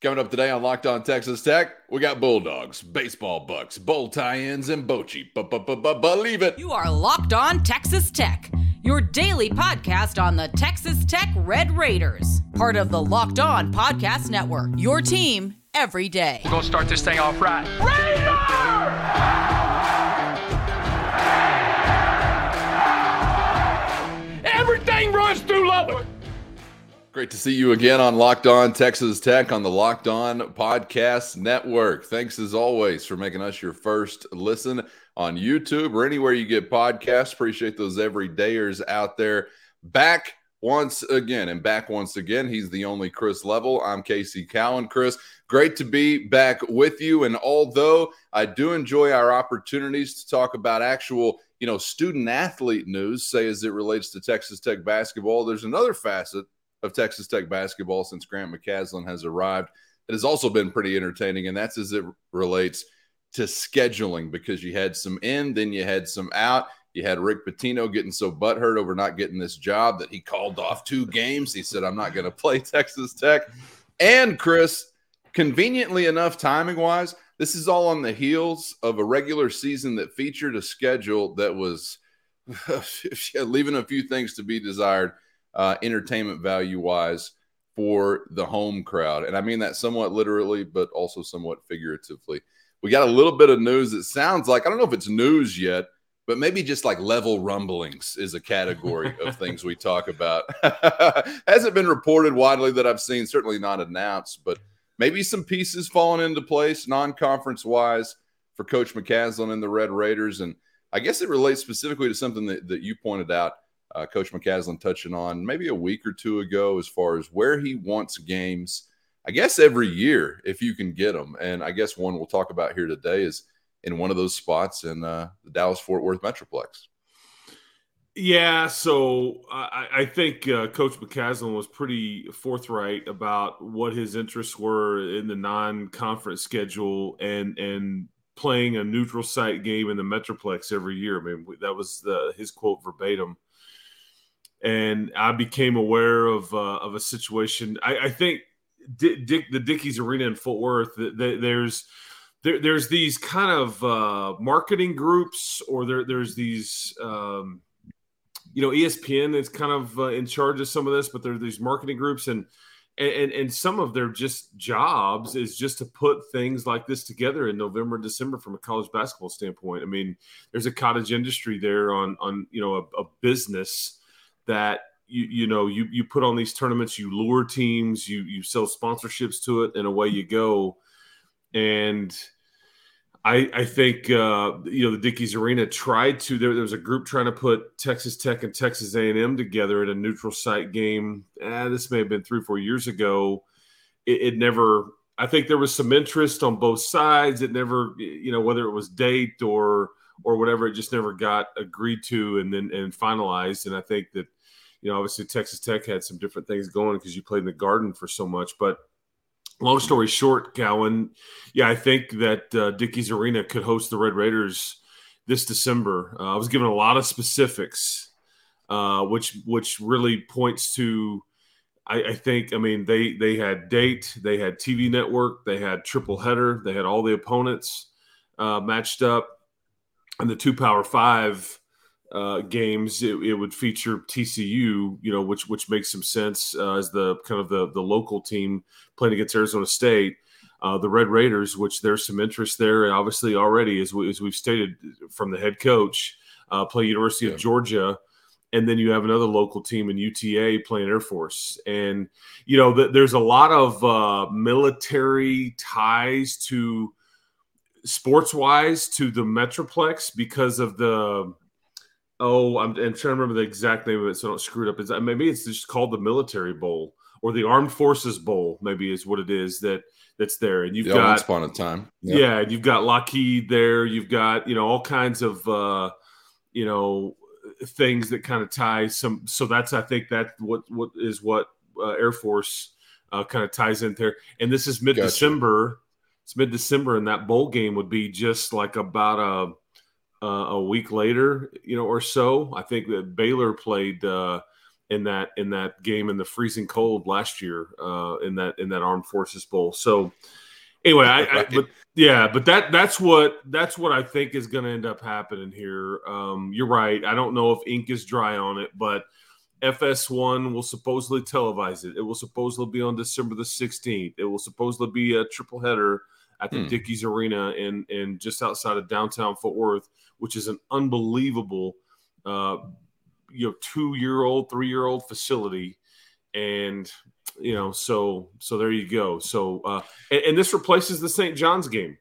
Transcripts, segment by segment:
Coming up today on Locked On Texas Tech, we got Bulldogs, baseball bucks, bowl tie-ins, and Bochy. Believe it. You are Locked On Texas Tech, your daily podcast on the Texas Tech Red Raiders, part of the Locked On Podcast Network. Your team every day. We're gonna start this thing off right. Raider! Everything runs through Lubbock. Great to see you again on Locked On Texas Tech on the Locked On Podcast Network. Thanks as always for making us your first listen on YouTube or anywhere you get podcasts. Appreciate those everydayers out there. Back once again and back once again. He's the only Chris Level. I'm Casey Cowan. Chris, great to be back with you. And although I do enjoy our opportunities to talk about actual, you know, student athlete news, say as it relates to Texas Tech basketball, there's another facet of Texas Tech basketball since Grant McCasland has arrived. It has also been pretty entertaining, and that's as it relates to scheduling because you had some in, then you had some out. You had Rick Pitino getting so butthurt over not getting this job that he called off two games. He said, I'm not going to play Texas Tech. And Chris, conveniently enough, timing wise, this is all on the heels of a regular season that featured a schedule that was leaving a few things to be desired uh, entertainment value wise for the home crowd. And I mean that somewhat literally, but also somewhat figuratively. We got a little bit of news that sounds like I don't know if it's news yet, but maybe just like level rumblings is a category of things we talk about. Hasn't been reported widely that I've seen, certainly not announced, but maybe some pieces falling into place non conference wise for Coach McCasland and the Red Raiders. And I guess it relates specifically to something that, that you pointed out uh, Coach McCasland touching on maybe a week or two ago as far as where he wants games. I guess every year if you can get them, and I guess one we'll talk about here today is in one of those spots in uh, the Dallas Fort Worth Metroplex. Yeah, so I, I think uh, Coach McCasland was pretty forthright about what his interests were in the non-conference schedule and and playing a neutral site game in the Metroplex every year. I mean, that was the, his quote verbatim and I became aware of uh, of a situation. I, I think Dick, the Dickies Arena in Fort Worth. The, the, there's there, there's these kind of uh, marketing groups, or there, there's these. Um, you know, ESPN is kind of uh, in charge of some of this, but there are these marketing groups, and and and some of their just jobs is just to put things like this together in November and December from a college basketball standpoint. I mean, there's a cottage industry there on on you know a, a business that you you know you you put on these tournaments, you lure teams, you you sell sponsorships to it, and away you go. And I I think uh, you know the Dickies Arena tried to. There, there was a group trying to put Texas Tech and Texas A and M together in a neutral site game. Eh, this may have been three four years ago. It, it never. I think there was some interest on both sides. It never, you know, whether it was date or or whatever, it just never got agreed to and then and finalized. And I think that you know, obviously Texas Tech had some different things going because you played in the Garden for so much. But long story short, Cowan, yeah, I think that uh, Dickies Arena could host the Red Raiders this December. Uh, I was given a lot of specifics, uh, which which really points to. I, I, think I mean they they had date, they had TV network, they had triple header, they had all the opponents uh, matched up, and the two Power Five uh, games, it, it, would feature TCU, you know, which which makes some sense uh, as the kind of the the local team playing against Arizona State. Uh, the Red Raiders, which there's some interest there, and obviously already, as, we, as we've stated from the head coach, uh, play University yeah. of Georgia, and then you have another local team in UTA playing Air Force, and you know th- there's a lot of uh, military ties to sports wise to the Metroplex because of the Oh, I'm, I'm, trying to remember the exact name of it, so I don't screw it up. Is maybe it's just called the Military Bowl or the Armed Forces Bowl? Maybe is what it is that that's there. And you've yeah, got once upon a time, yep. yeah, you've got Lockheed there. You've got you know all kinds of uh, you know things that kind of tie some. So that's I think that what what is what uh, Air Force uh, kind of ties in there. And this is mid December. Gotcha. It's mid December, and that bowl game would be just like about a uh, a week later, you know, or so. I think that Baylor played uh, in that in that game in the freezing cold last year uh, in that in that Armed Forces Bowl. So anyway, I, I but yeah, but that that's what that's what I think is going to end up happening here. Um, you're right. I don't know if ink is dry on it, but FS1 will supposedly televise it. It will supposedly be on December the 16th. It will supposedly be a triple header at the hmm. Dickies Arena in in just outside of downtown Fort Worth, which is an unbelievable, uh, you know, two year old, three year old facility, and you know, so so there you go. So uh, and, and this replaces the St. John's game,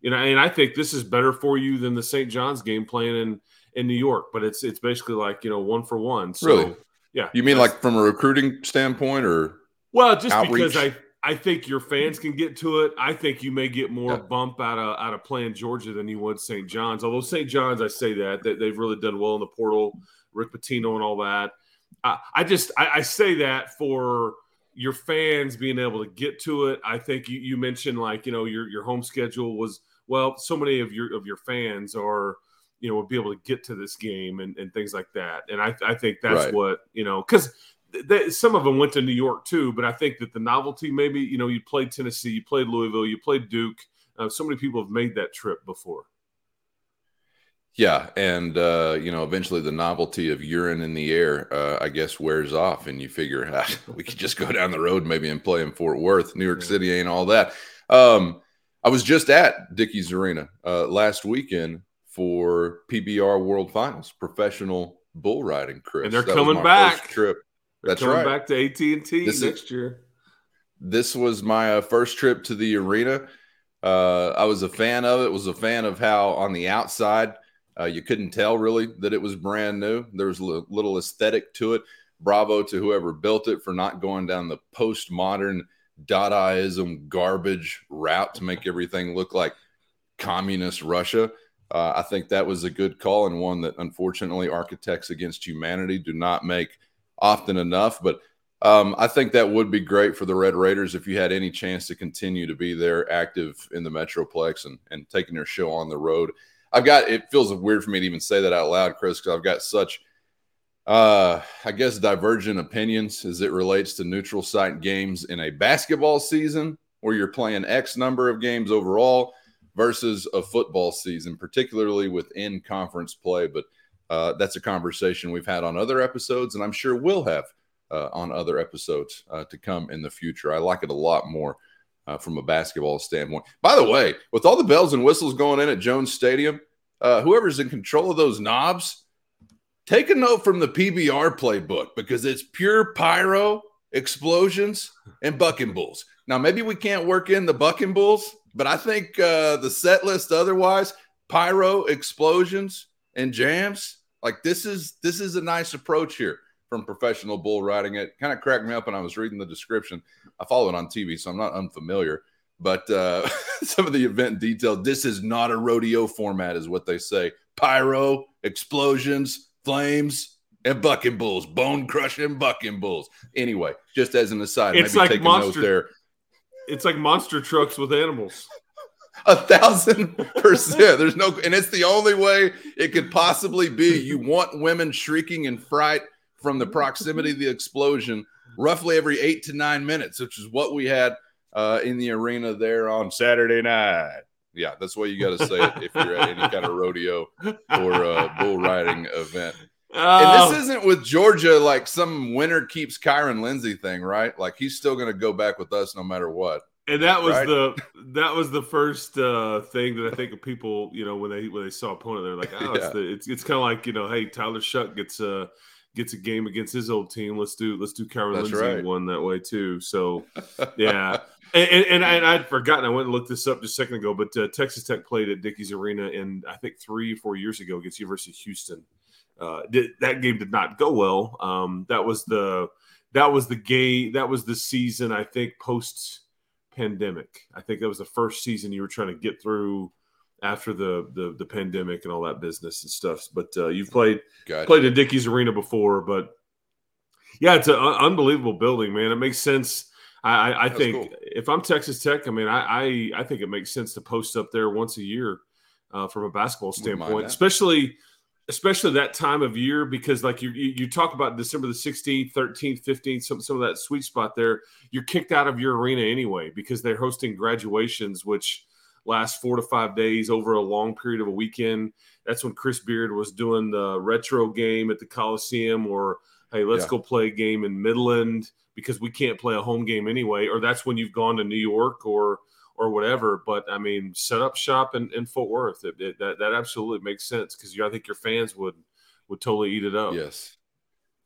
you know, and I think this is better for you than the St. John's game playing in in New York. But it's it's basically like you know one for one. So, really? Yeah. You mean like from a recruiting standpoint, or well, just outreach? because I I think your fans mm-hmm. can get to it. I think you may get more bump out of out of playing Georgia than you would St. John's. Although St. John's, I say that they, they've really done well in the portal, Rick Pitino and all that. I, I just I, I say that for your fans being able to get to it. I think you, you mentioned like you know your your home schedule was well. So many of your of your fans are you know would be able to get to this game and, and things like that. And I I think that's right. what you know because. Some of them went to New York too, but I think that the novelty, maybe you know, you played Tennessee, you played Louisville, you played Duke. Uh, so many people have made that trip before. Yeah, and uh, you know, eventually the novelty of urine in the air, uh, I guess, wears off, and you figure ah, we could just go down the road maybe and play in Fort Worth. New York City ain't all that. Um, I was just at Dickies Arena uh, last weekend for PBR World Finals, professional bull riding. Chris, and they're that coming back. Trip. They're That's coming right. Back to AT and T next is, year. This was my uh, first trip to the arena. Uh, I was a fan of it. Was a fan of how on the outside uh, you couldn't tell really that it was brand new. There was a little aesthetic to it. Bravo to whoever built it for not going down the postmodern Dadaism garbage route to make everything look like communist Russia. Uh, I think that was a good call and one that unfortunately architects against humanity do not make often enough. But um, I think that would be great for the Red Raiders if you had any chance to continue to be there active in the Metroplex and, and taking their show on the road. I've got it feels weird for me to even say that out loud, Chris, because I've got such uh I guess divergent opinions as it relates to neutral site games in a basketball season where you're playing X number of games overall versus a football season, particularly within conference play. But uh, that's a conversation we've had on other episodes, and I'm sure we'll have uh, on other episodes uh, to come in the future. I like it a lot more uh, from a basketball standpoint. By the way, with all the bells and whistles going in at Jones Stadium, uh, whoever's in control of those knobs, take a note from the PBR playbook because it's pure pyro, explosions, and bucking bulls. Now, maybe we can't work in the bucking bulls, but I think uh, the set list otherwise, pyro, explosions, and jams, like this is this is a nice approach here from professional bull riding. It kind of cracked me up when I was reading the description. I follow it on TV, so I'm not unfamiliar. But uh, some of the event detail, this is not a rodeo format, is what they say. Pyro, explosions, flames, and bucking bulls, bone crushing bucking bulls. Anyway, just as an aside, it's maybe like take monster, a note there. It's like monster trucks with animals. a thousand percent. There's no, and it's the only way it could possibly be. You want women shrieking in fright from the proximity of the explosion roughly every eight to nine minutes, which is what we had uh, in the arena there on Saturday night. Yeah, that's what you got to say it if you're at any kind of rodeo or uh, bull riding event. Oh. And this isn't with Georgia like some winner keeps Kyron Lindsey thing, right? Like he's still going to go back with us no matter what. And that was right? the that was the first uh, thing that I think of people, you know, when they when they saw opponent, they're like, oh, yeah. it's, the, it's it's kind of like you know, hey, Tyler Shough gets uh gets a game against his old team. Let's do let's do Kyron Lindsey right. one that way too. So yeah, and, and, and, I, would forgotten. I went and looked this up just a second ago. But uh, Texas Tech played at Dickies Arena, and I think three or four years ago against University of Houston. Uh, did, that game did not go well. Um, that was the that was the game. That was the season. I think post pandemic. I think that was the first season you were trying to get through after the the, the pandemic and all that business and stuff. But uh, you've played gotcha. played at Dickies Arena before, but yeah, it's an unbelievable building, man. It makes sense. I, I think cool. if I'm Texas Tech, I mean, I, I, I think it makes sense to post up there once a year uh, from a basketball standpoint, especially especially that time of year because like you you talk about December the 16th, 13th, 15th, some some of that sweet spot there, you're kicked out of your arena anyway because they're hosting graduations which last 4 to 5 days over a long period of a weekend. That's when Chris Beard was doing the retro game at the Coliseum or hey, let's yeah. go play a game in Midland because we can't play a home game anyway or that's when you've gone to New York or or whatever. But I mean, set up shop in, in Fort Worth. It, it, that that absolutely makes sense because I think your fans would would totally eat it up. Yes,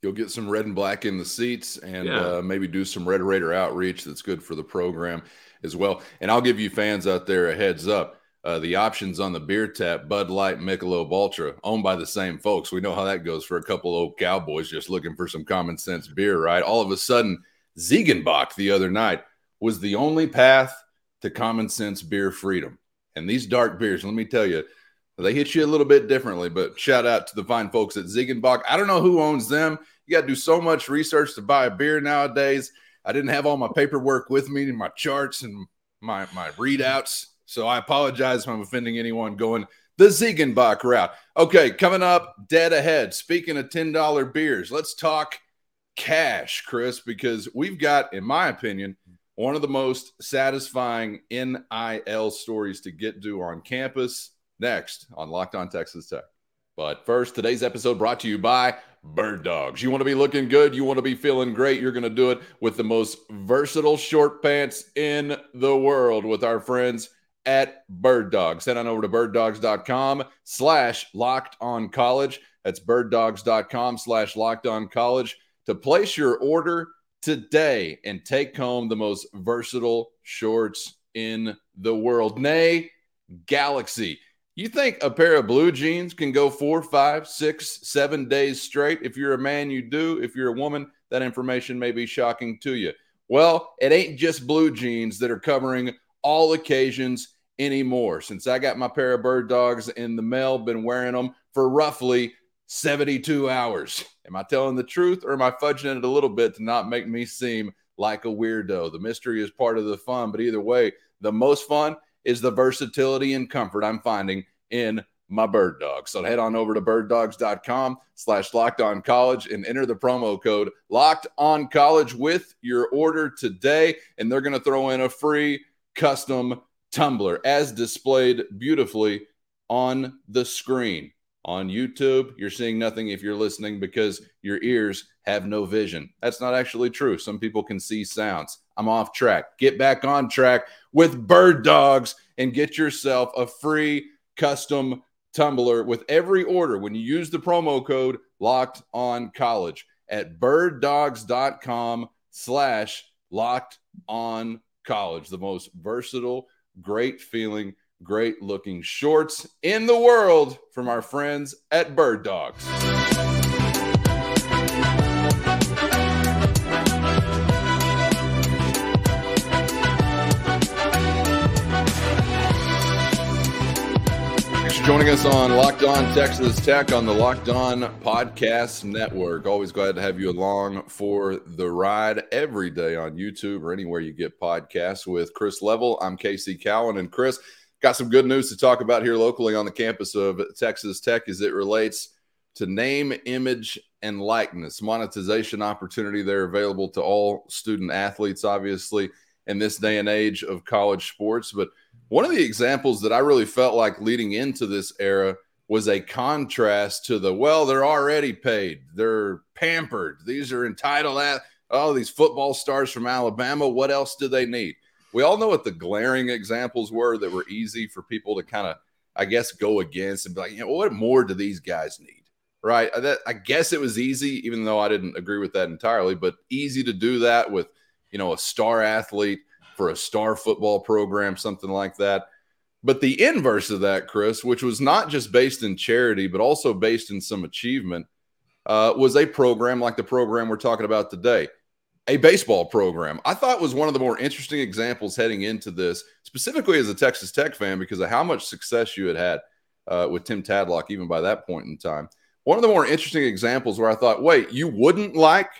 you'll get some red and black in the seats, and yeah. uh, maybe do some Red Raider outreach. That's good for the program as well. And I'll give you fans out there a heads up. Uh, the options on the beer tap, Bud Light, Michelob Ultra, owned by the same folks. We know how that goes for a couple old cowboys just looking for some common sense beer, right? All of a sudden, Ziegenbock the other night was the only path to common sense beer freedom. And these dark beers, let me tell you, they hit you a little bit differently, but shout out to the fine folks at Ziegenbock. I don't know who owns them. You got to do so much research to buy a beer nowadays. I didn't have all my paperwork with me and my charts and my, my readouts. So I apologize if I'm offending anyone going the Ziegenbock route. Okay, coming up dead ahead. Speaking of $10 beers, let's talk cash, Chris, because we've got, in my opinion, one of the most satisfying NIL stories to get to on campus next on Locked On Texas Tech. But first, today's episode brought to you by Birddogs. You want to be looking good, you want to be feeling great, you're going to do it with the most versatile short pants in the world with our friends at Birddogs. Head on over to birddogs.com slash locked on college. That's birddogs.com slash locked on college to place your order today and take home the most versatile shorts in the world. Nay, Galaxy. You think a pair of blue jeans can go four, five, six, seven days straight? If you're a man, you do. If you're a woman, that information may be shocking to you. Well, it ain't just blue jeans that are covering all occasions anymore. Since I got my pair of bird dogs in the mail, been wearing them for roughly 72 hours. Am I telling the truth or am I fudging it a little bit to not make me seem like a weirdo? The mystery is part of the fun, but either way, the most fun is the versatility and comfort I'm finding in my bird dog. So head on over to birddogs.com slash locked on college and enter the promo code locked on college with your order today. And they're going to throw in a free custom tumbler as displayed beautifully on the screen on YouTube, you're seeing nothing if you're listening because your ears have no vision. That's not actually true. Some people can see sounds. I'm off track. Get back on track with Birddogs and get yourself a free custom tumbler with every order when you use the promo code locked on college at birddogs.com slash locked on college. The most versatile, great feeling great looking shorts in the world from our friends at Birddogs. Joining us on Locked On Texas Tech on the Locked On Podcast Network. Always glad to have you along for the ride every day on YouTube or anywhere you get podcasts with Chris Level. I'm Casey Cowan. And Chris, got some good news to talk about here locally on the campus of Texas Tech as it relates to name, image, and likeness monetization opportunity. They're available to all student athletes, obviously, in this day and age of college sports. But one of the examples that I really felt like leading into this era was a contrast to the well, they're already paid, they're pampered, these are entitled at all oh, these football stars from Alabama. What else do they need? We all know what the glaring examples were that were easy for people to kind of, I guess, go against and be like, you know, what more do these guys need? Right. That, I guess it was easy, even though I didn't agree with that entirely, but easy to do that with, you know, a star athlete for a star football program, something like that. But the inverse of that, Chris, which was not just based in charity, but also based in some achievement, uh, was a program like the program we're talking about today a baseball program. I thought was one of the more interesting examples heading into this, specifically as a Texas Tech fan, because of how much success you had had uh, with Tim Tadlock, even by that point in time. One of the more interesting examples where I thought, wait, you wouldn't like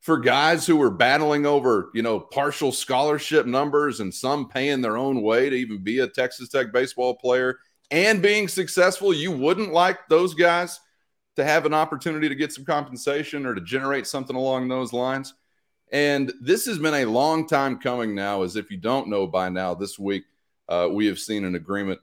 for guys who were battling over, you know, partial scholarship numbers and some paying their own way to even be a Texas Tech baseball player and being successful, you wouldn't like those guys to have an opportunity to get some compensation or to generate something along those lines. And this has been a long time coming now, as if you don't know by now, this week uh, we have seen an agreement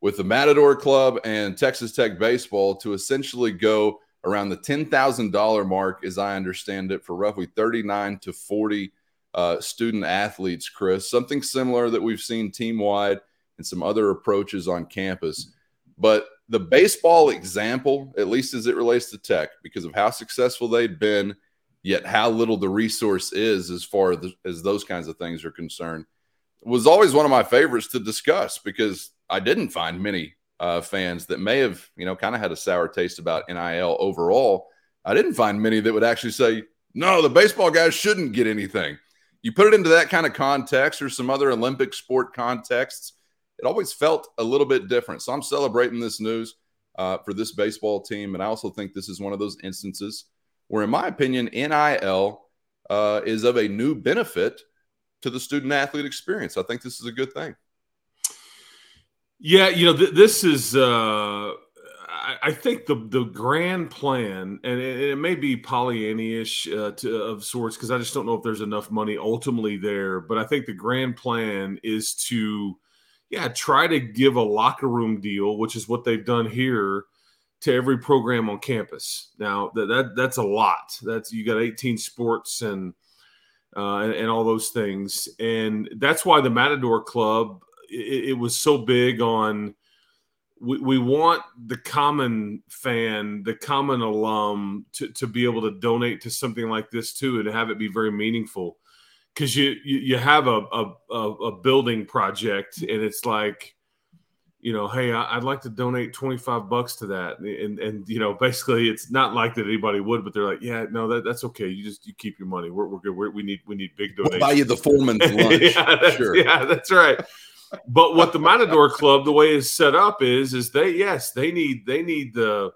with the Matador Club and Texas Tech Baseball to essentially go around the $10,000 mark, as I understand it, for roughly 39 to 40 uh, student athletes, Chris. Something similar that we've seen team wide and some other approaches on campus. But the baseball example, at least as it relates to Tech, because of how successful they've been, yet how little the resource is as far as those kinds of things are concerned, was always one of my favorites to discuss because I didn't find many uh, fans that may have, you know, kind of had a sour taste about NIL overall. I didn't find many that would actually say, no, the baseball guys shouldn't get anything. You put it into that kind of context or some other Olympic sport contexts, it always felt a little bit different. So I'm celebrating this news uh, for this baseball team. And I also think this is one of those instances where, in my opinion, NIL uh, is of a new benefit to the student athlete experience. I think this is a good thing. Yeah, you know, th- this is. Uh, I, think the the grand plan, and it, it may be Pollyannish uh, to, of sorts, because I just don't know if there's enough money ultimately there. But I think the grand plan is to, yeah, try to give a locker room deal, which is what they've done here, to every program on campus. Now that, that that's a lot. That's you got 18 sports and, uh, and and all those things, and that's why the Matador Club it, it was so big on we, we want the common fan, the common alum to, to be able to donate to something like this too and have it be very meaningful. Cause you, you, you have a, a, a building project and it's like, you know, hey, I'd like to donate 25 bucks to that. And, and, you know, basically it's not like that anybody would, but they're like, yeah, no, that, that's okay. You just, you keep your money. We're, we're good. We're, we need, we need big donations. We'll buy you the foreman's lunch. yeah, that's, sure. yeah, that's right but what the Matador Club, the way it's set up is, is they yes, they need they need the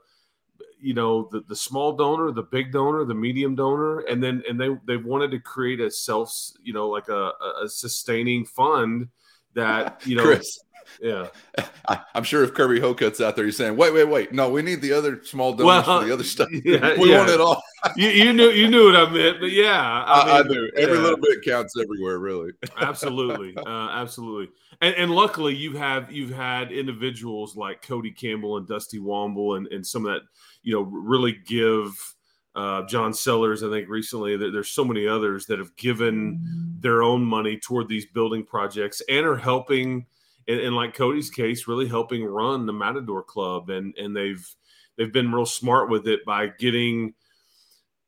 you know the the small donor, the big donor, the medium donor, and then and they they wanted to create a self you know like a, a sustaining fund that you know Chris, yeah. I, am sure if Kirby Hocutt's out there, he's saying, "Wait, wait, wait! No, we need the other small donors well, for the other stuff. Yeah, we yeah. want it all." you, you, knew you knew what I meant, but yeah, I, mean, I, I do. Every yeah. little bit counts everywhere, really. absolutely, uh, absolutely. And, and, luckily, you have you've had individuals like Cody Campbell and Dusty Womble and, and some of that, you know, really give. Uh, John Sellers, I think recently. There's so many others that have given their own money toward these building projects and are helping and, and like Cody's case, really helping run the Matador Club, and and they've they've been real smart with it by getting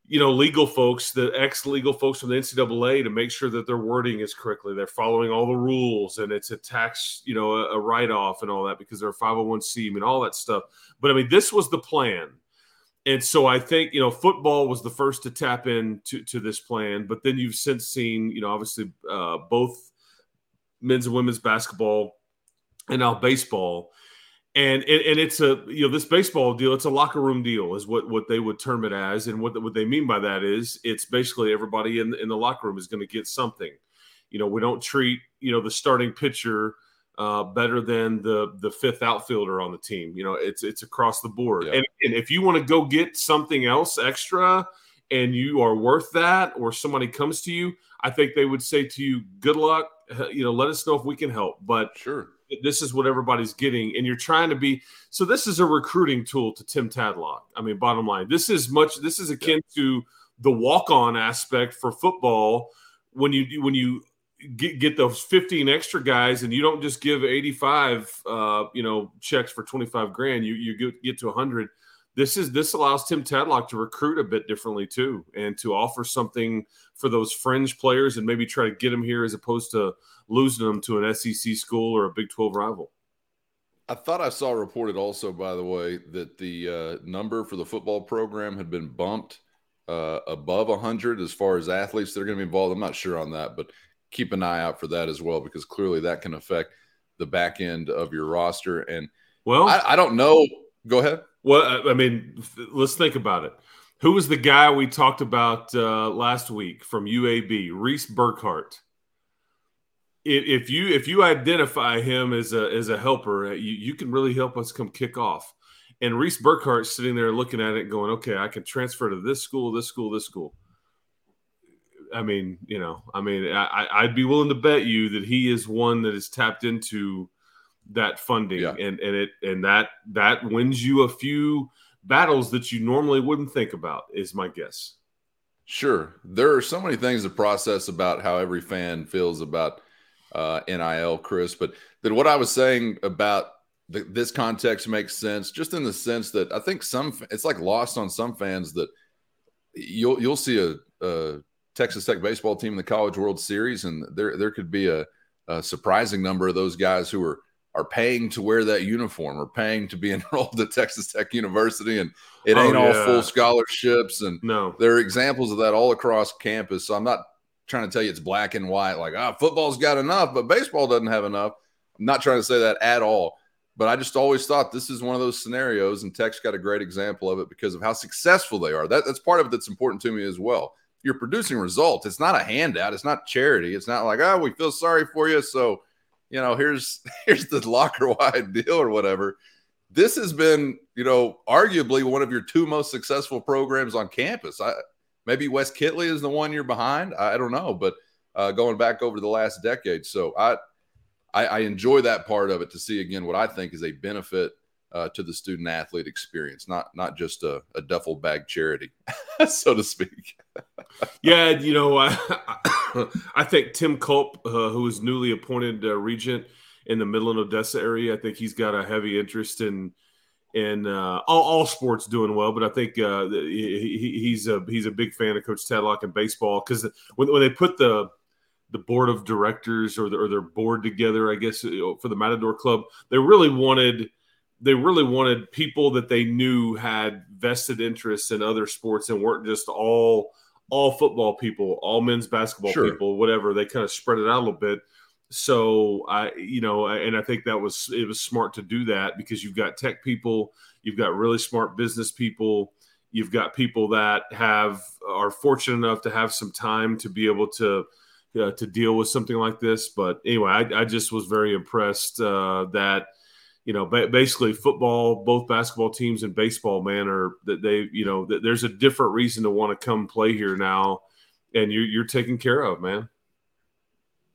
you know, legal folks, the ex legal folks from the NCAA to make sure that their wording is correctly. They're following all the rules and it's a tax, you know, a, a write off and all that because they're a 501c, I mean, all that stuff. But I mean, this was the plan. And so I think, you know, football was the first to tap into to this plan. But then you've since seen, you know, obviously uh, both men's and women's basketball and now baseball. And, and, and it's a you know this baseball deal it's a locker room deal is what what they would term it as. And what what they mean by that is it's basically everybody in in the locker room is going to get something. You know we don't treat you know the starting pitcher uh, better than the the fifth outfielder on the team. You know it's it's across the board. Yeah. and, and if you want to go get something else extra and you are worth that or somebody comes to you i think they would say to you good luck. You know let us know if we can help. But sure this is what everybody's getting and you're trying to be so this is a recruiting tool to tim tadlock. I mean bottom line this is much this is akin to the walk-on aspect for football when you when you get, get those 15 extra guys and you don't just give 85 uh, you know checks for 25 grand you you get, get to 100 this is this allows Tim Tadlock to recruit a bit differently too, and to offer something for those fringe players, and maybe try to get them here as opposed to losing them to an SEC school or a Big Twelve rival. I thought I saw reported also, by the way, that the uh, number for the football program had been bumped uh, above 100 as far as athletes that are going to be involved. I'm not sure on that, but keep an eye out for that as well because clearly that can affect the back end of your roster. And well, I, I don't know. Go ahead. Well, I mean, let's think about it. Who was the guy we talked about uh, last week from UAB, Reese Burkhardt? If you if you identify him as a as a helper, uh, you, you can really help us come kick off. and Reese Burkhardt sitting there looking at it, going, "Okay, I can transfer to this school, this school, this school." I mean, you know, I mean, I, I'd be willing to bet you that he is one that is tapped into that funding, yeah. and and it and that that wins you a few battles that you normally wouldn't think about. Is my guess. Sure, there are so many things to process about how every fan feels about uh, NIL, Chris. But then what I was saying about the, this context makes sense, just in the sense that I think some it's like lost on some fans that you'll you'll see a, a Texas Tech baseball team in the College World Series, and there there could be a, a surprising number of those guys who are are paying to wear that uniform or paying to be enrolled at Texas Tech University, and it oh, ain't oh, yeah. all full scholarships. And no, there are examples of that all across campus. So I'm not trying to tell you it's black and white, like ah, football's got enough, but baseball doesn't have enough. I'm not trying to say that at all. But I just always thought this is one of those scenarios, and Tech's got a great example of it because of how successful they are. That, that's part of it that's important to me as well. You're producing results. It's not a handout. It's not charity. It's not like, oh, we feel sorry for you. So, you know, here's here's the locker wide deal or whatever. This has been, you know, arguably one of your two most successful programs on campus. I, maybe Wes Kittley is the one you're behind. I, I don't know, but uh, going back over the last decade. So I, I, I enjoy that part of it to see again what I think is a benefit uh, to the student athlete experience, not not just a, a duffel bag charity, so to speak. yeah, you know, I, I think Tim Culp, uh, who is newly appointed uh, regent in the Midland Odessa area, I think he's got a heavy interest in in uh, all, all, sports doing well, but I think uh, he, he's a he's a big fan of Coach Tadlock in baseball because when, when they put the the board of directors or, the, or their board together, I guess for the Matador Club, they really wanted they really wanted people that they knew had vested interests in other sports and weren't just all all football people, all men's basketball sure. people, whatever. They kind of spread it out a little bit. So I, you know, and I think that was it was smart to do that because you've got tech people, you've got really smart business people, you've got people that have are fortunate enough to have some time to be able to uh, to deal with something like this. But anyway, I, I just was very impressed uh, that you know basically football, both basketball teams and baseball, man, are that they you know that there's a different reason to want to come play here now, and you're you're taken care of, man.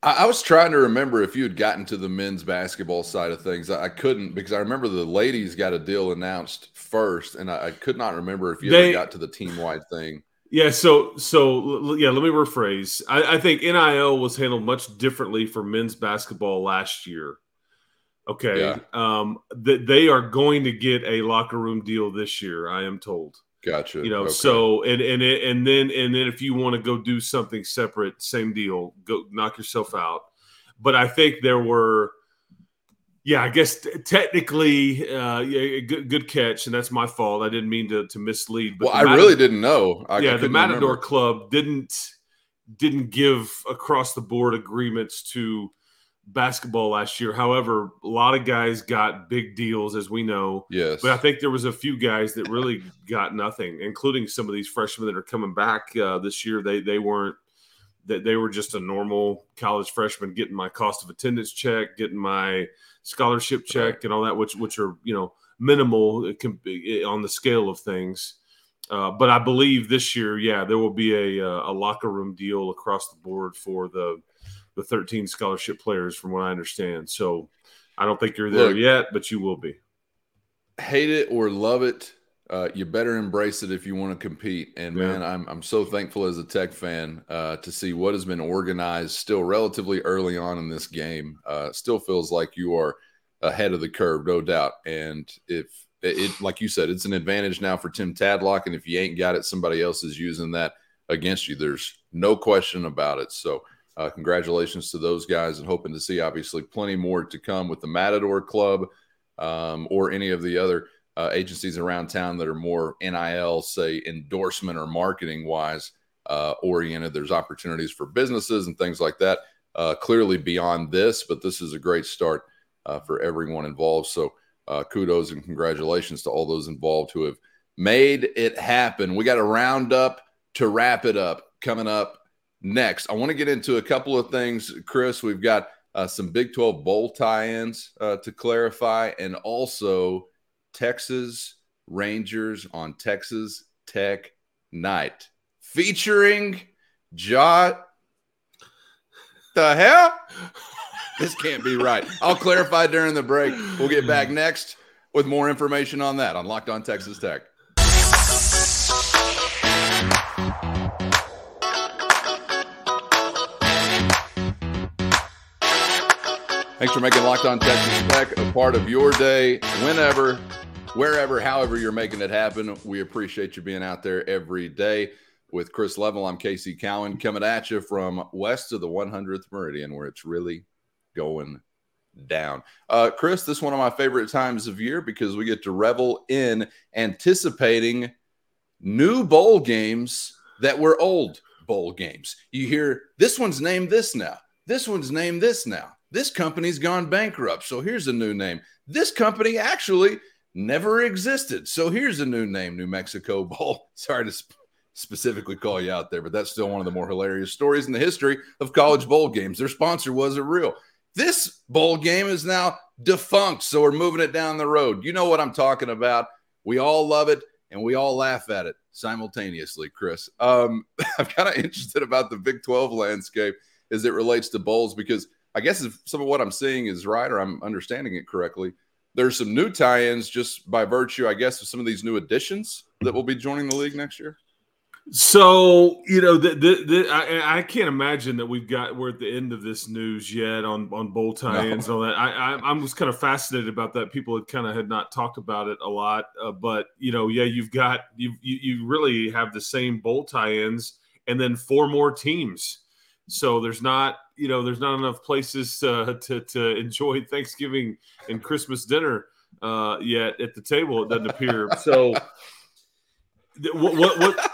I, was trying to remember if you had gotten to the men's basketball side of things. I, couldn't because I remember the ladies got a deal announced first, and I, I could not remember if you they, ever got to the team wide thing. Yeah, so so yeah, let me rephrase. I, I, think NIL was handled much differently for men's basketball last year. Okay, yeah. um, that they are going to get a locker room deal this year. I am told. Gotcha. You know, okay. so and and it, and then and then if you want to go do something separate, same deal. Go knock yourself out. But I think there were, yeah, I guess t- technically, uh, yeah, good, good catch, and that's my fault. I didn't mean to to mislead. But well, I really didn't know. I, yeah, I the Matador remember. Club didn't didn't give across the board agreements to basketball last year. However, a lot of guys got big deals, as we know. Yes. But I think there was a few guys that really got nothing, including some of these freshmen that are coming back uh, this year. They they weren't that they were just a normal college freshman getting my cost of attendance check, getting my scholarship check, right. and all that, which which are you know minimal on the scale of things. Uh, but I believe this year, yeah, there will be a, uh, a locker room deal across the board for the the 13 scholarship players, from what I understand. So I don't think you're there Look, yet, but you will be. Hate it or love it, uh, you better embrace it if you want to compete. And yeah. man, I'm I'm so thankful as a Tech fan uh, to see what has been organized still relatively early on in this game. Uh, still feels like you are ahead of the curve, no doubt. And if it, it, like you said, it's an advantage now for Tim Tadlock, and if you ain't got it, somebody else is using that against you. There's no question about it. So uh, congratulations to those guys and hoping to see obviously plenty more to come with the Matador Club um, or any of the other uh, agencies around town that are more NIL, say endorsement or marketing wise uh, oriented. There's opportunities for businesses and things like that. Uh, clearly beyond this, but this is a great start uh, for everyone involved. So uh, kudos and congratulations to all those involved who have made it happen. We got a roundup to wrap it up coming up next. I want to get into a couple of things, Chris. We've got uh, some Big 12 bowl tie ins uh, to clarify, and also Texas Rangers on Texas Tech Night, featuring Jot. The hell? This can't be right. I'll clarify during the break. We'll get back next with more information on that on Locked On Texas Tech. Thanks for making Locked On Texas Tech a part of your day, whenever, wherever, however you're making it happen. We appreciate you being out there every day. With Chris Level, I'm Casey Cowan coming at you from west of the 100th Meridian, where it's really going down. Uh, Chris, this is one of my favorite times of year because we get to revel in anticipating new bowl games that were old bowl games. You hear this one's named this now, this one's named this now. This company's gone bankrupt. So here's a new name. This company actually never existed. So here's a new name New Mexico Bowl. Sorry to sp- specifically call you out there, but that's still one of the more hilarious stories in the history of college bowl games. Their sponsor wasn't real. This bowl game is now defunct. So we're moving it down the road. You know what I'm talking about. We all love it and we all laugh at it simultaneously, Chris. Um, I'm kind of interested about the Big 12 landscape as it relates to bowls because I guess if some of what I'm seeing is right or I'm understanding it correctly, there's some new tie-ins just by virtue, I guess, of some of these new additions that will be joining the league next year. So you know, the, the, the, I, I, can't imagine that we've got we're at the end of this news yet on on bowl tie-ins no. and all that. I, I am just kind of fascinated about that. People had kind of had not talked about it a lot, uh, but you know, yeah, you've got you you really have the same bowl tie-ins and then four more teams. So there's not you know there's not enough places uh, to to enjoy Thanksgiving and Christmas dinner uh, yet at the table. It doesn't appear so. What what, what?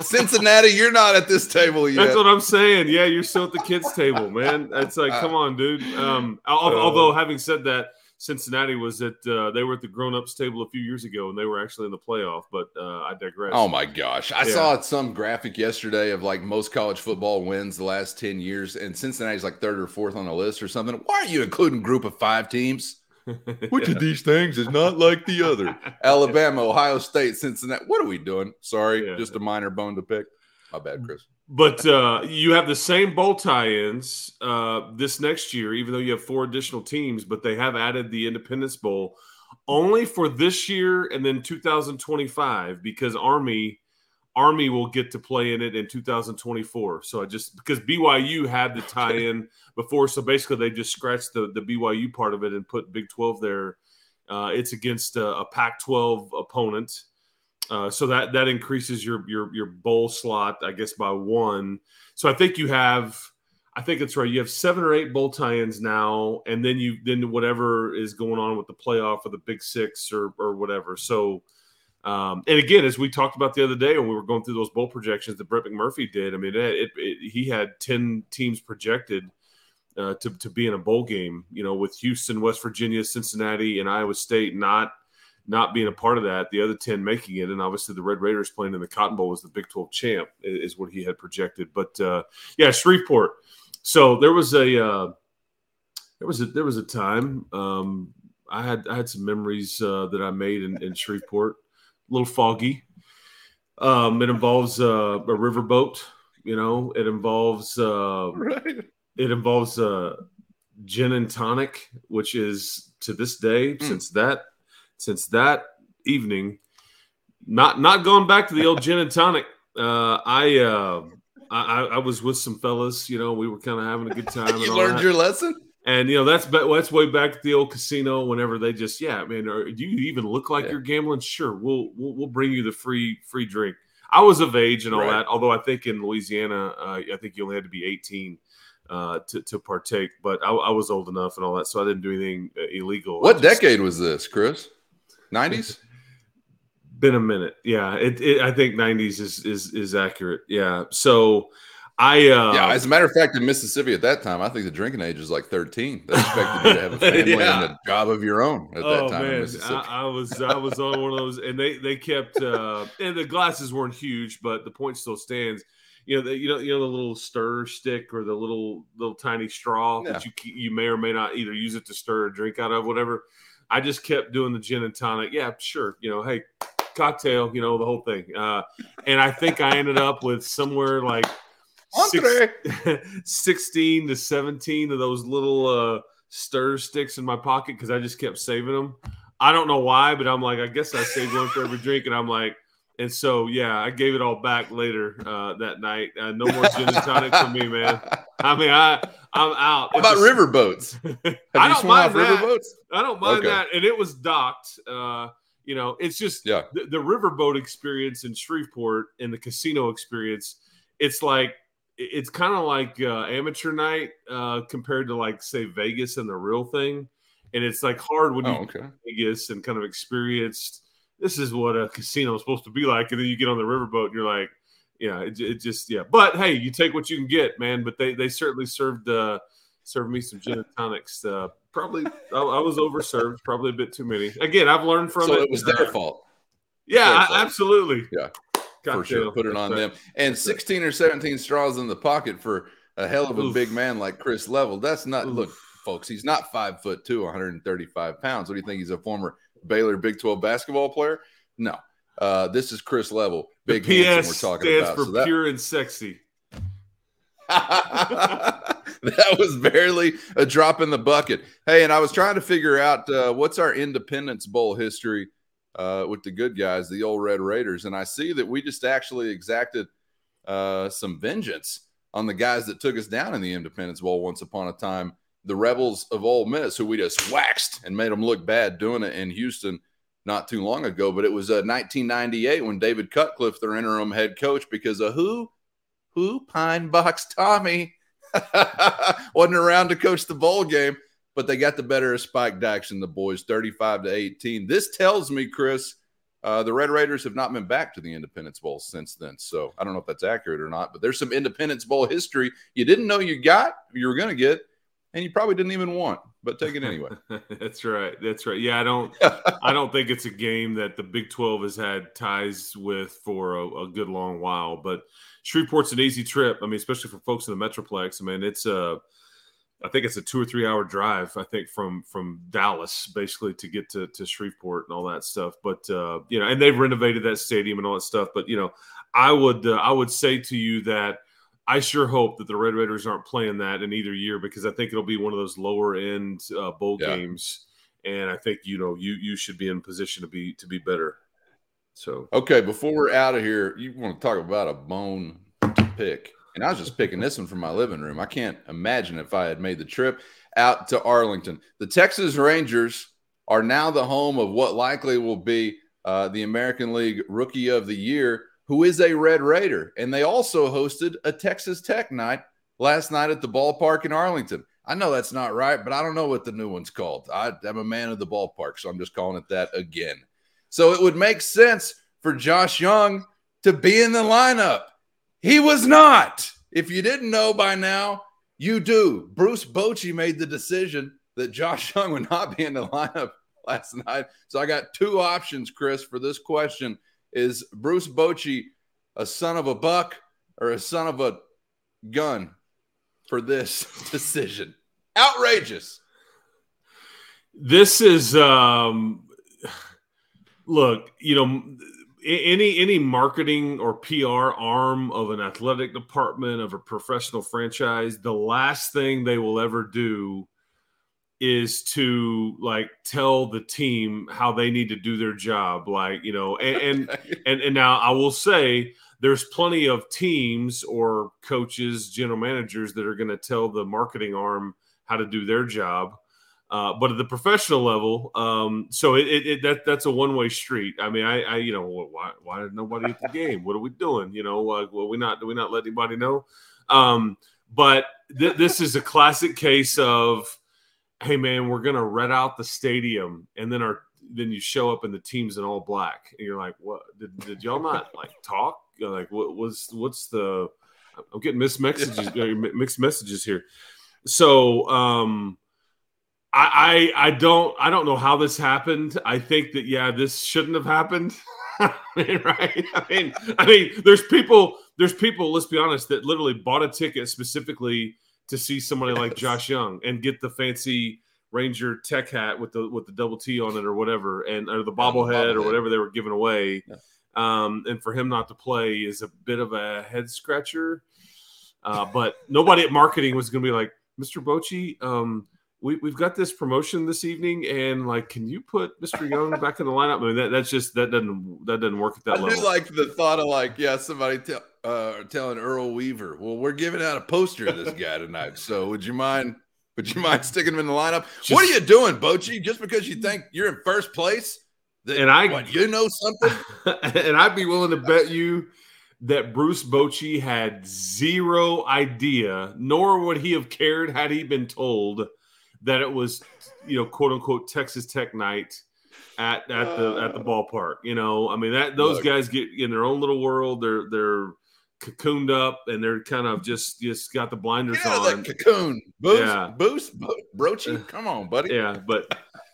Cincinnati, you're not at this table yet. That's what I'm saying. Yeah, you're still at the kids' table, man. It's like, come on, dude. Um, although having said that, Cincinnati was at uh, they were at the grown-ups table a few years ago and they were actually in the playoff. But uh, I digress. Oh my gosh, I yeah. saw some graphic yesterday of like most college football wins the last ten years, and Cincinnati's like third or fourth on the list or something. Why are you including group of five teams? Which of these things is not like the other? Alabama, Ohio State, Cincinnati. What are we doing? Sorry, yeah. just a minor bone to pick. My bad, Chris. But uh, you have the same bowl tie-ins uh, this next year, even though you have four additional teams. But they have added the Independence Bowl only for this year and then 2025 because Army Army will get to play in it in 2024. So I just because BYU had the tie-in before, so basically they just scratched the the BYU part of it and put Big 12 there. Uh, it's against a, a Pac-12 opponent, uh, so that that increases your your your bowl slot, I guess, by one. So I think you have. I think it's right. You have seven or eight bowl tie-ins now, and then you then whatever is going on with the playoff or the Big Six or or whatever. So um, and again, as we talked about the other day when we were going through those bowl projections that Brett McMurphy did, I mean, it, it, it, he had 10 teams projected uh, to, to be in a bowl game, you know, with Houston, West Virginia, Cincinnati, and Iowa State not not being a part of that, the other 10 making it. And obviously the Red Raiders playing in the Cotton Bowl as the Big 12 champ is what he had projected. But uh, yeah, Shreveport. So there was a uh, there was a there was a time um, I had I had some memories uh, that I made in, in Shreveport a little foggy. Um, it involves uh, a riverboat. You know, it involves uh, right. it involves uh, gin and tonic, which is to this day mm. since that since that evening, not not going back to the old gin and tonic. Uh, I, uh, I I was with some fellas. You know, we were kind of having a good time. you learned that. your lesson. And you know that's that's way back at the old casino. Whenever they just yeah, man, do you even look like yeah. you're gambling? Sure, we'll, we'll, we'll bring you the free free drink. I was of age and all right. that. Although I think in Louisiana, uh, I think you only had to be 18 uh, to to partake. But I, I, was old enough and all that, so I didn't do anything uh, illegal. What just, decade was this, Chris? 90s. Been a minute, yeah. It, it, I think 90s is is is accurate. Yeah. So I uh, yeah. As a matter of fact, in Mississippi at that time, I think the drinking age was like thirteen. They expected you to have a family yeah. and a job of your own at oh, that time. Man. I, I, was I was on one of those, and they they kept uh, and the glasses weren't huge, but the point still stands. You know, the, you know, you know the little stir stick or the little little tiny straw yeah. that you you may or may not either use it to stir a drink out of, whatever. I just kept doing the gin and tonic. Yeah, sure. You know, hey, cocktail. You know, the whole thing. Uh, and I think I ended up with somewhere like six, 16 to 17 of those little uh, stir sticks in my pocket because I just kept saving them. I don't know why, but I'm like, I guess I saved one for every drink, and I'm like, and so yeah, I gave it all back later uh, that night. Uh, no more gin and tonic for me, man. I mean, I I'm out. How about river boats? I don't mind that. Riverboats? I don't mind okay. that, and it was docked. Uh, you know, it's just yeah. the, the riverboat experience in Shreveport and the casino experience. It's like it's kind of like uh, amateur night uh, compared to like say Vegas and the real thing, and it's like hard when you oh, okay. Vegas and kind of experienced. This is what a casino is supposed to be like, and then you get on the riverboat and you're like, yeah, it, it just yeah. But hey, you take what you can get, man. But they they certainly served uh, served me some gin and tonics. Uh, probably I, I, was overserved, probably a bit too many. Again, I've learned from so it. it was their fault. Yeah, their fault. absolutely. Yeah for sure. Put it on them. And 16 or 17 straws in the pocket for a hell of a Oof. big man like Chris Level. That's not Oof. look, folks. He's not five foot two, 135 pounds. What do you think? He's a former Baylor Big 12 basketball player? No. Uh, this is Chris Level. Big the PS we're talking stands about. for so that, pure and sexy. that was barely a drop in the bucket. Hey, and I was trying to figure out uh, what's our Independence Bowl history uh, with the good guys, the old Red Raiders. And I see that we just actually exacted uh, some vengeance on the guys that took us down in the Independence Bowl once upon a time. The Rebels of Ole Miss, who we just waxed and made them look bad doing it in Houston not too long ago. But it was uh, 1998 when David Cutcliffe, their interim head coach, because of who? Who? Pine Box Tommy wasn't around to coach the bowl game but they got the better of Spike Dykes and the boys, 35 to 18. This tells me, Chris, uh, the Red Raiders have not been back to the Independence Bowl since then. So I don't know if that's accurate or not, but there's some Independence Bowl history you didn't know you got, you were going to get, and you probably didn't even want, but take it anyway. that's right. That's right. Yeah, I don't, I don't think it's a game that the Big 12 has had ties with for a, a good long while. But Shreveport's an easy trip. I mean, especially for folks in the Metroplex. I mean, it's a uh, think it's a two or three hour drive. I think from from Dallas basically to get to to Shreveport and all that stuff. But uh, you know, and they've renovated that stadium and all that stuff. But you know, I would uh, I would say to you that I sure hope that the Red Raiders aren't playing that in either year because I think it'll be one of those lower end uh, bowl yeah. games, and I think you know you you should be in position to be to be better. So okay, before we're out of here, you want to talk about a bone pick? And I was just picking this one from my living room. I can't imagine if I had made the trip out to Arlington. The Texas Rangers are now the home of what likely will be uh, the American League Rookie of the Year, who is a Red Raider. And they also hosted a Texas Tech night last night at the ballpark in Arlington. I know that's not right, but I don't know what the new one's called. I, am a man of the ballpark, so I'm just calling it that again. So it would make sense for Josh Jung to be in the lineup. He was not. If you didn't know by now, you do. Bruce Bochy made the decision that Josh Jung would not be in the lineup last night. So I got two options, Chris, for this question. Is Bruce Bochy a son of a buck or a son of a gun for this decision? Outrageous. This is um look, you know, any any marketing or PR arm of an athletic department of a professional franchise, the last thing they will ever do is to like tell the team how they need to do their job like you know and and and, and now i will say there's plenty of teams or coaches general managers that are going to tell the marketing arm how to do their job uh, but at the professional level, um, so it, it, it, that that's a one way street. I mean, I, I you know why why did nobody at the game? What are we doing? You know, uh, well we not do we not let anybody know? Um, but th- this is a classic case of, hey man, we're gonna red out the stadium, and then our then you show up and the team's in all black, and you're like, what? Did, did y'all not like talk? Like, what was what's the? I'm getting mixed messages, mixed messages here. So. um I, I, don't I don't know how this happened. I think that yeah, this shouldn't have happened. I mean, right? I mean, I mean, there's people, there's people. Let's be honest, that literally bought a ticket specifically to see somebody yes. like Josh Jung and get the fancy Ranger Tech hat with the with the double T on it or whatever, and or the bobblehead or whatever they were giving away. Yeah. Um, and for him not to play is a bit of a head scratcher. Uh, but nobody at marketing was going to be like, Mr. Bochy, um, we, we've got this promotion this evening, and like, can you put Mr. Jung back in the lineup? I mean, that, that's just that doesn't that doesn't work at that I level. I like the thought of like, yeah, somebody tell, uh, telling Earl Weaver, well, we're giving out a poster of this guy tonight, so would you mind? Would you mind sticking him in the lineup? Just, what are you doing, Bochy? Just because you think you're in first place? That, and I, what, you know something, and I'd be willing to bet you that Bruce Bochy had zero idea, nor would he have cared had he been told that it was, you know, quote unquote Texas Tech night at at the at the ballpark. You know, I mean that those Look. guys get in their own little world. They're they're cocooned up and they're kind of just just got the blinders get on. That cocoon, boost, yeah. boost, Brochy. Come on, buddy. Yeah, but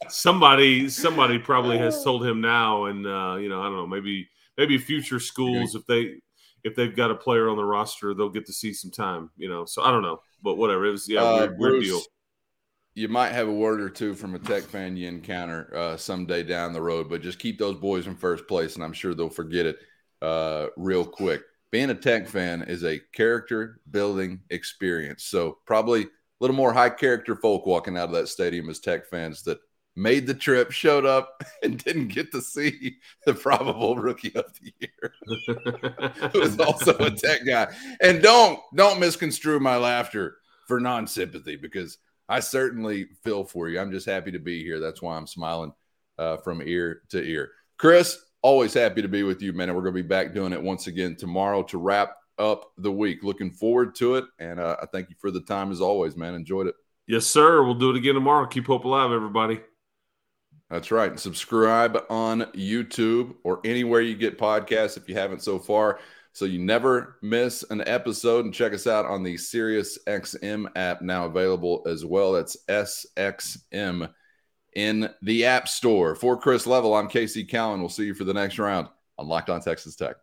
somebody somebody probably has told him now, and uh, you know, I don't know, maybe maybe future schools if they if they've got a player on the roster, they'll get to see some time. You know, so I don't know, but whatever. It was yeah, uh, weird, Bruce, weird deal. You might have a word or two from a Tech fan you encounter uh, someday down the road, but just keep those boys in first place, and I'm sure they'll forget it uh, real quick. Being a Tech fan is a character building experience. So probably a little more high character folk walking out of that stadium as Tech fans that made the trip, showed up, and didn't get to see the probable rookie of the year. Who is also a tech guy. And don't don't misconstrue my laughter for non-sympathy because I certainly feel for you. I'm just happy to be here. That's why I'm smiling uh, from ear to ear. Chris, always happy to be with you, man. And we're going to be back doing it once again tomorrow to wrap up the week. Looking forward to it. And uh, I thank you for the time as always, man. Enjoyed it. Yes, sir. We'll do it again tomorrow. Keep hope alive, everybody. That's right. And subscribe on YouTube or anywhere you get podcasts if you haven't so far. So you never miss an episode. And check us out on the Sirius XM app now available as well. That's SXM in the App Store. For Chris Level, I'm Casey Cowan. We'll see you for the next round on Locked On Texas Tech.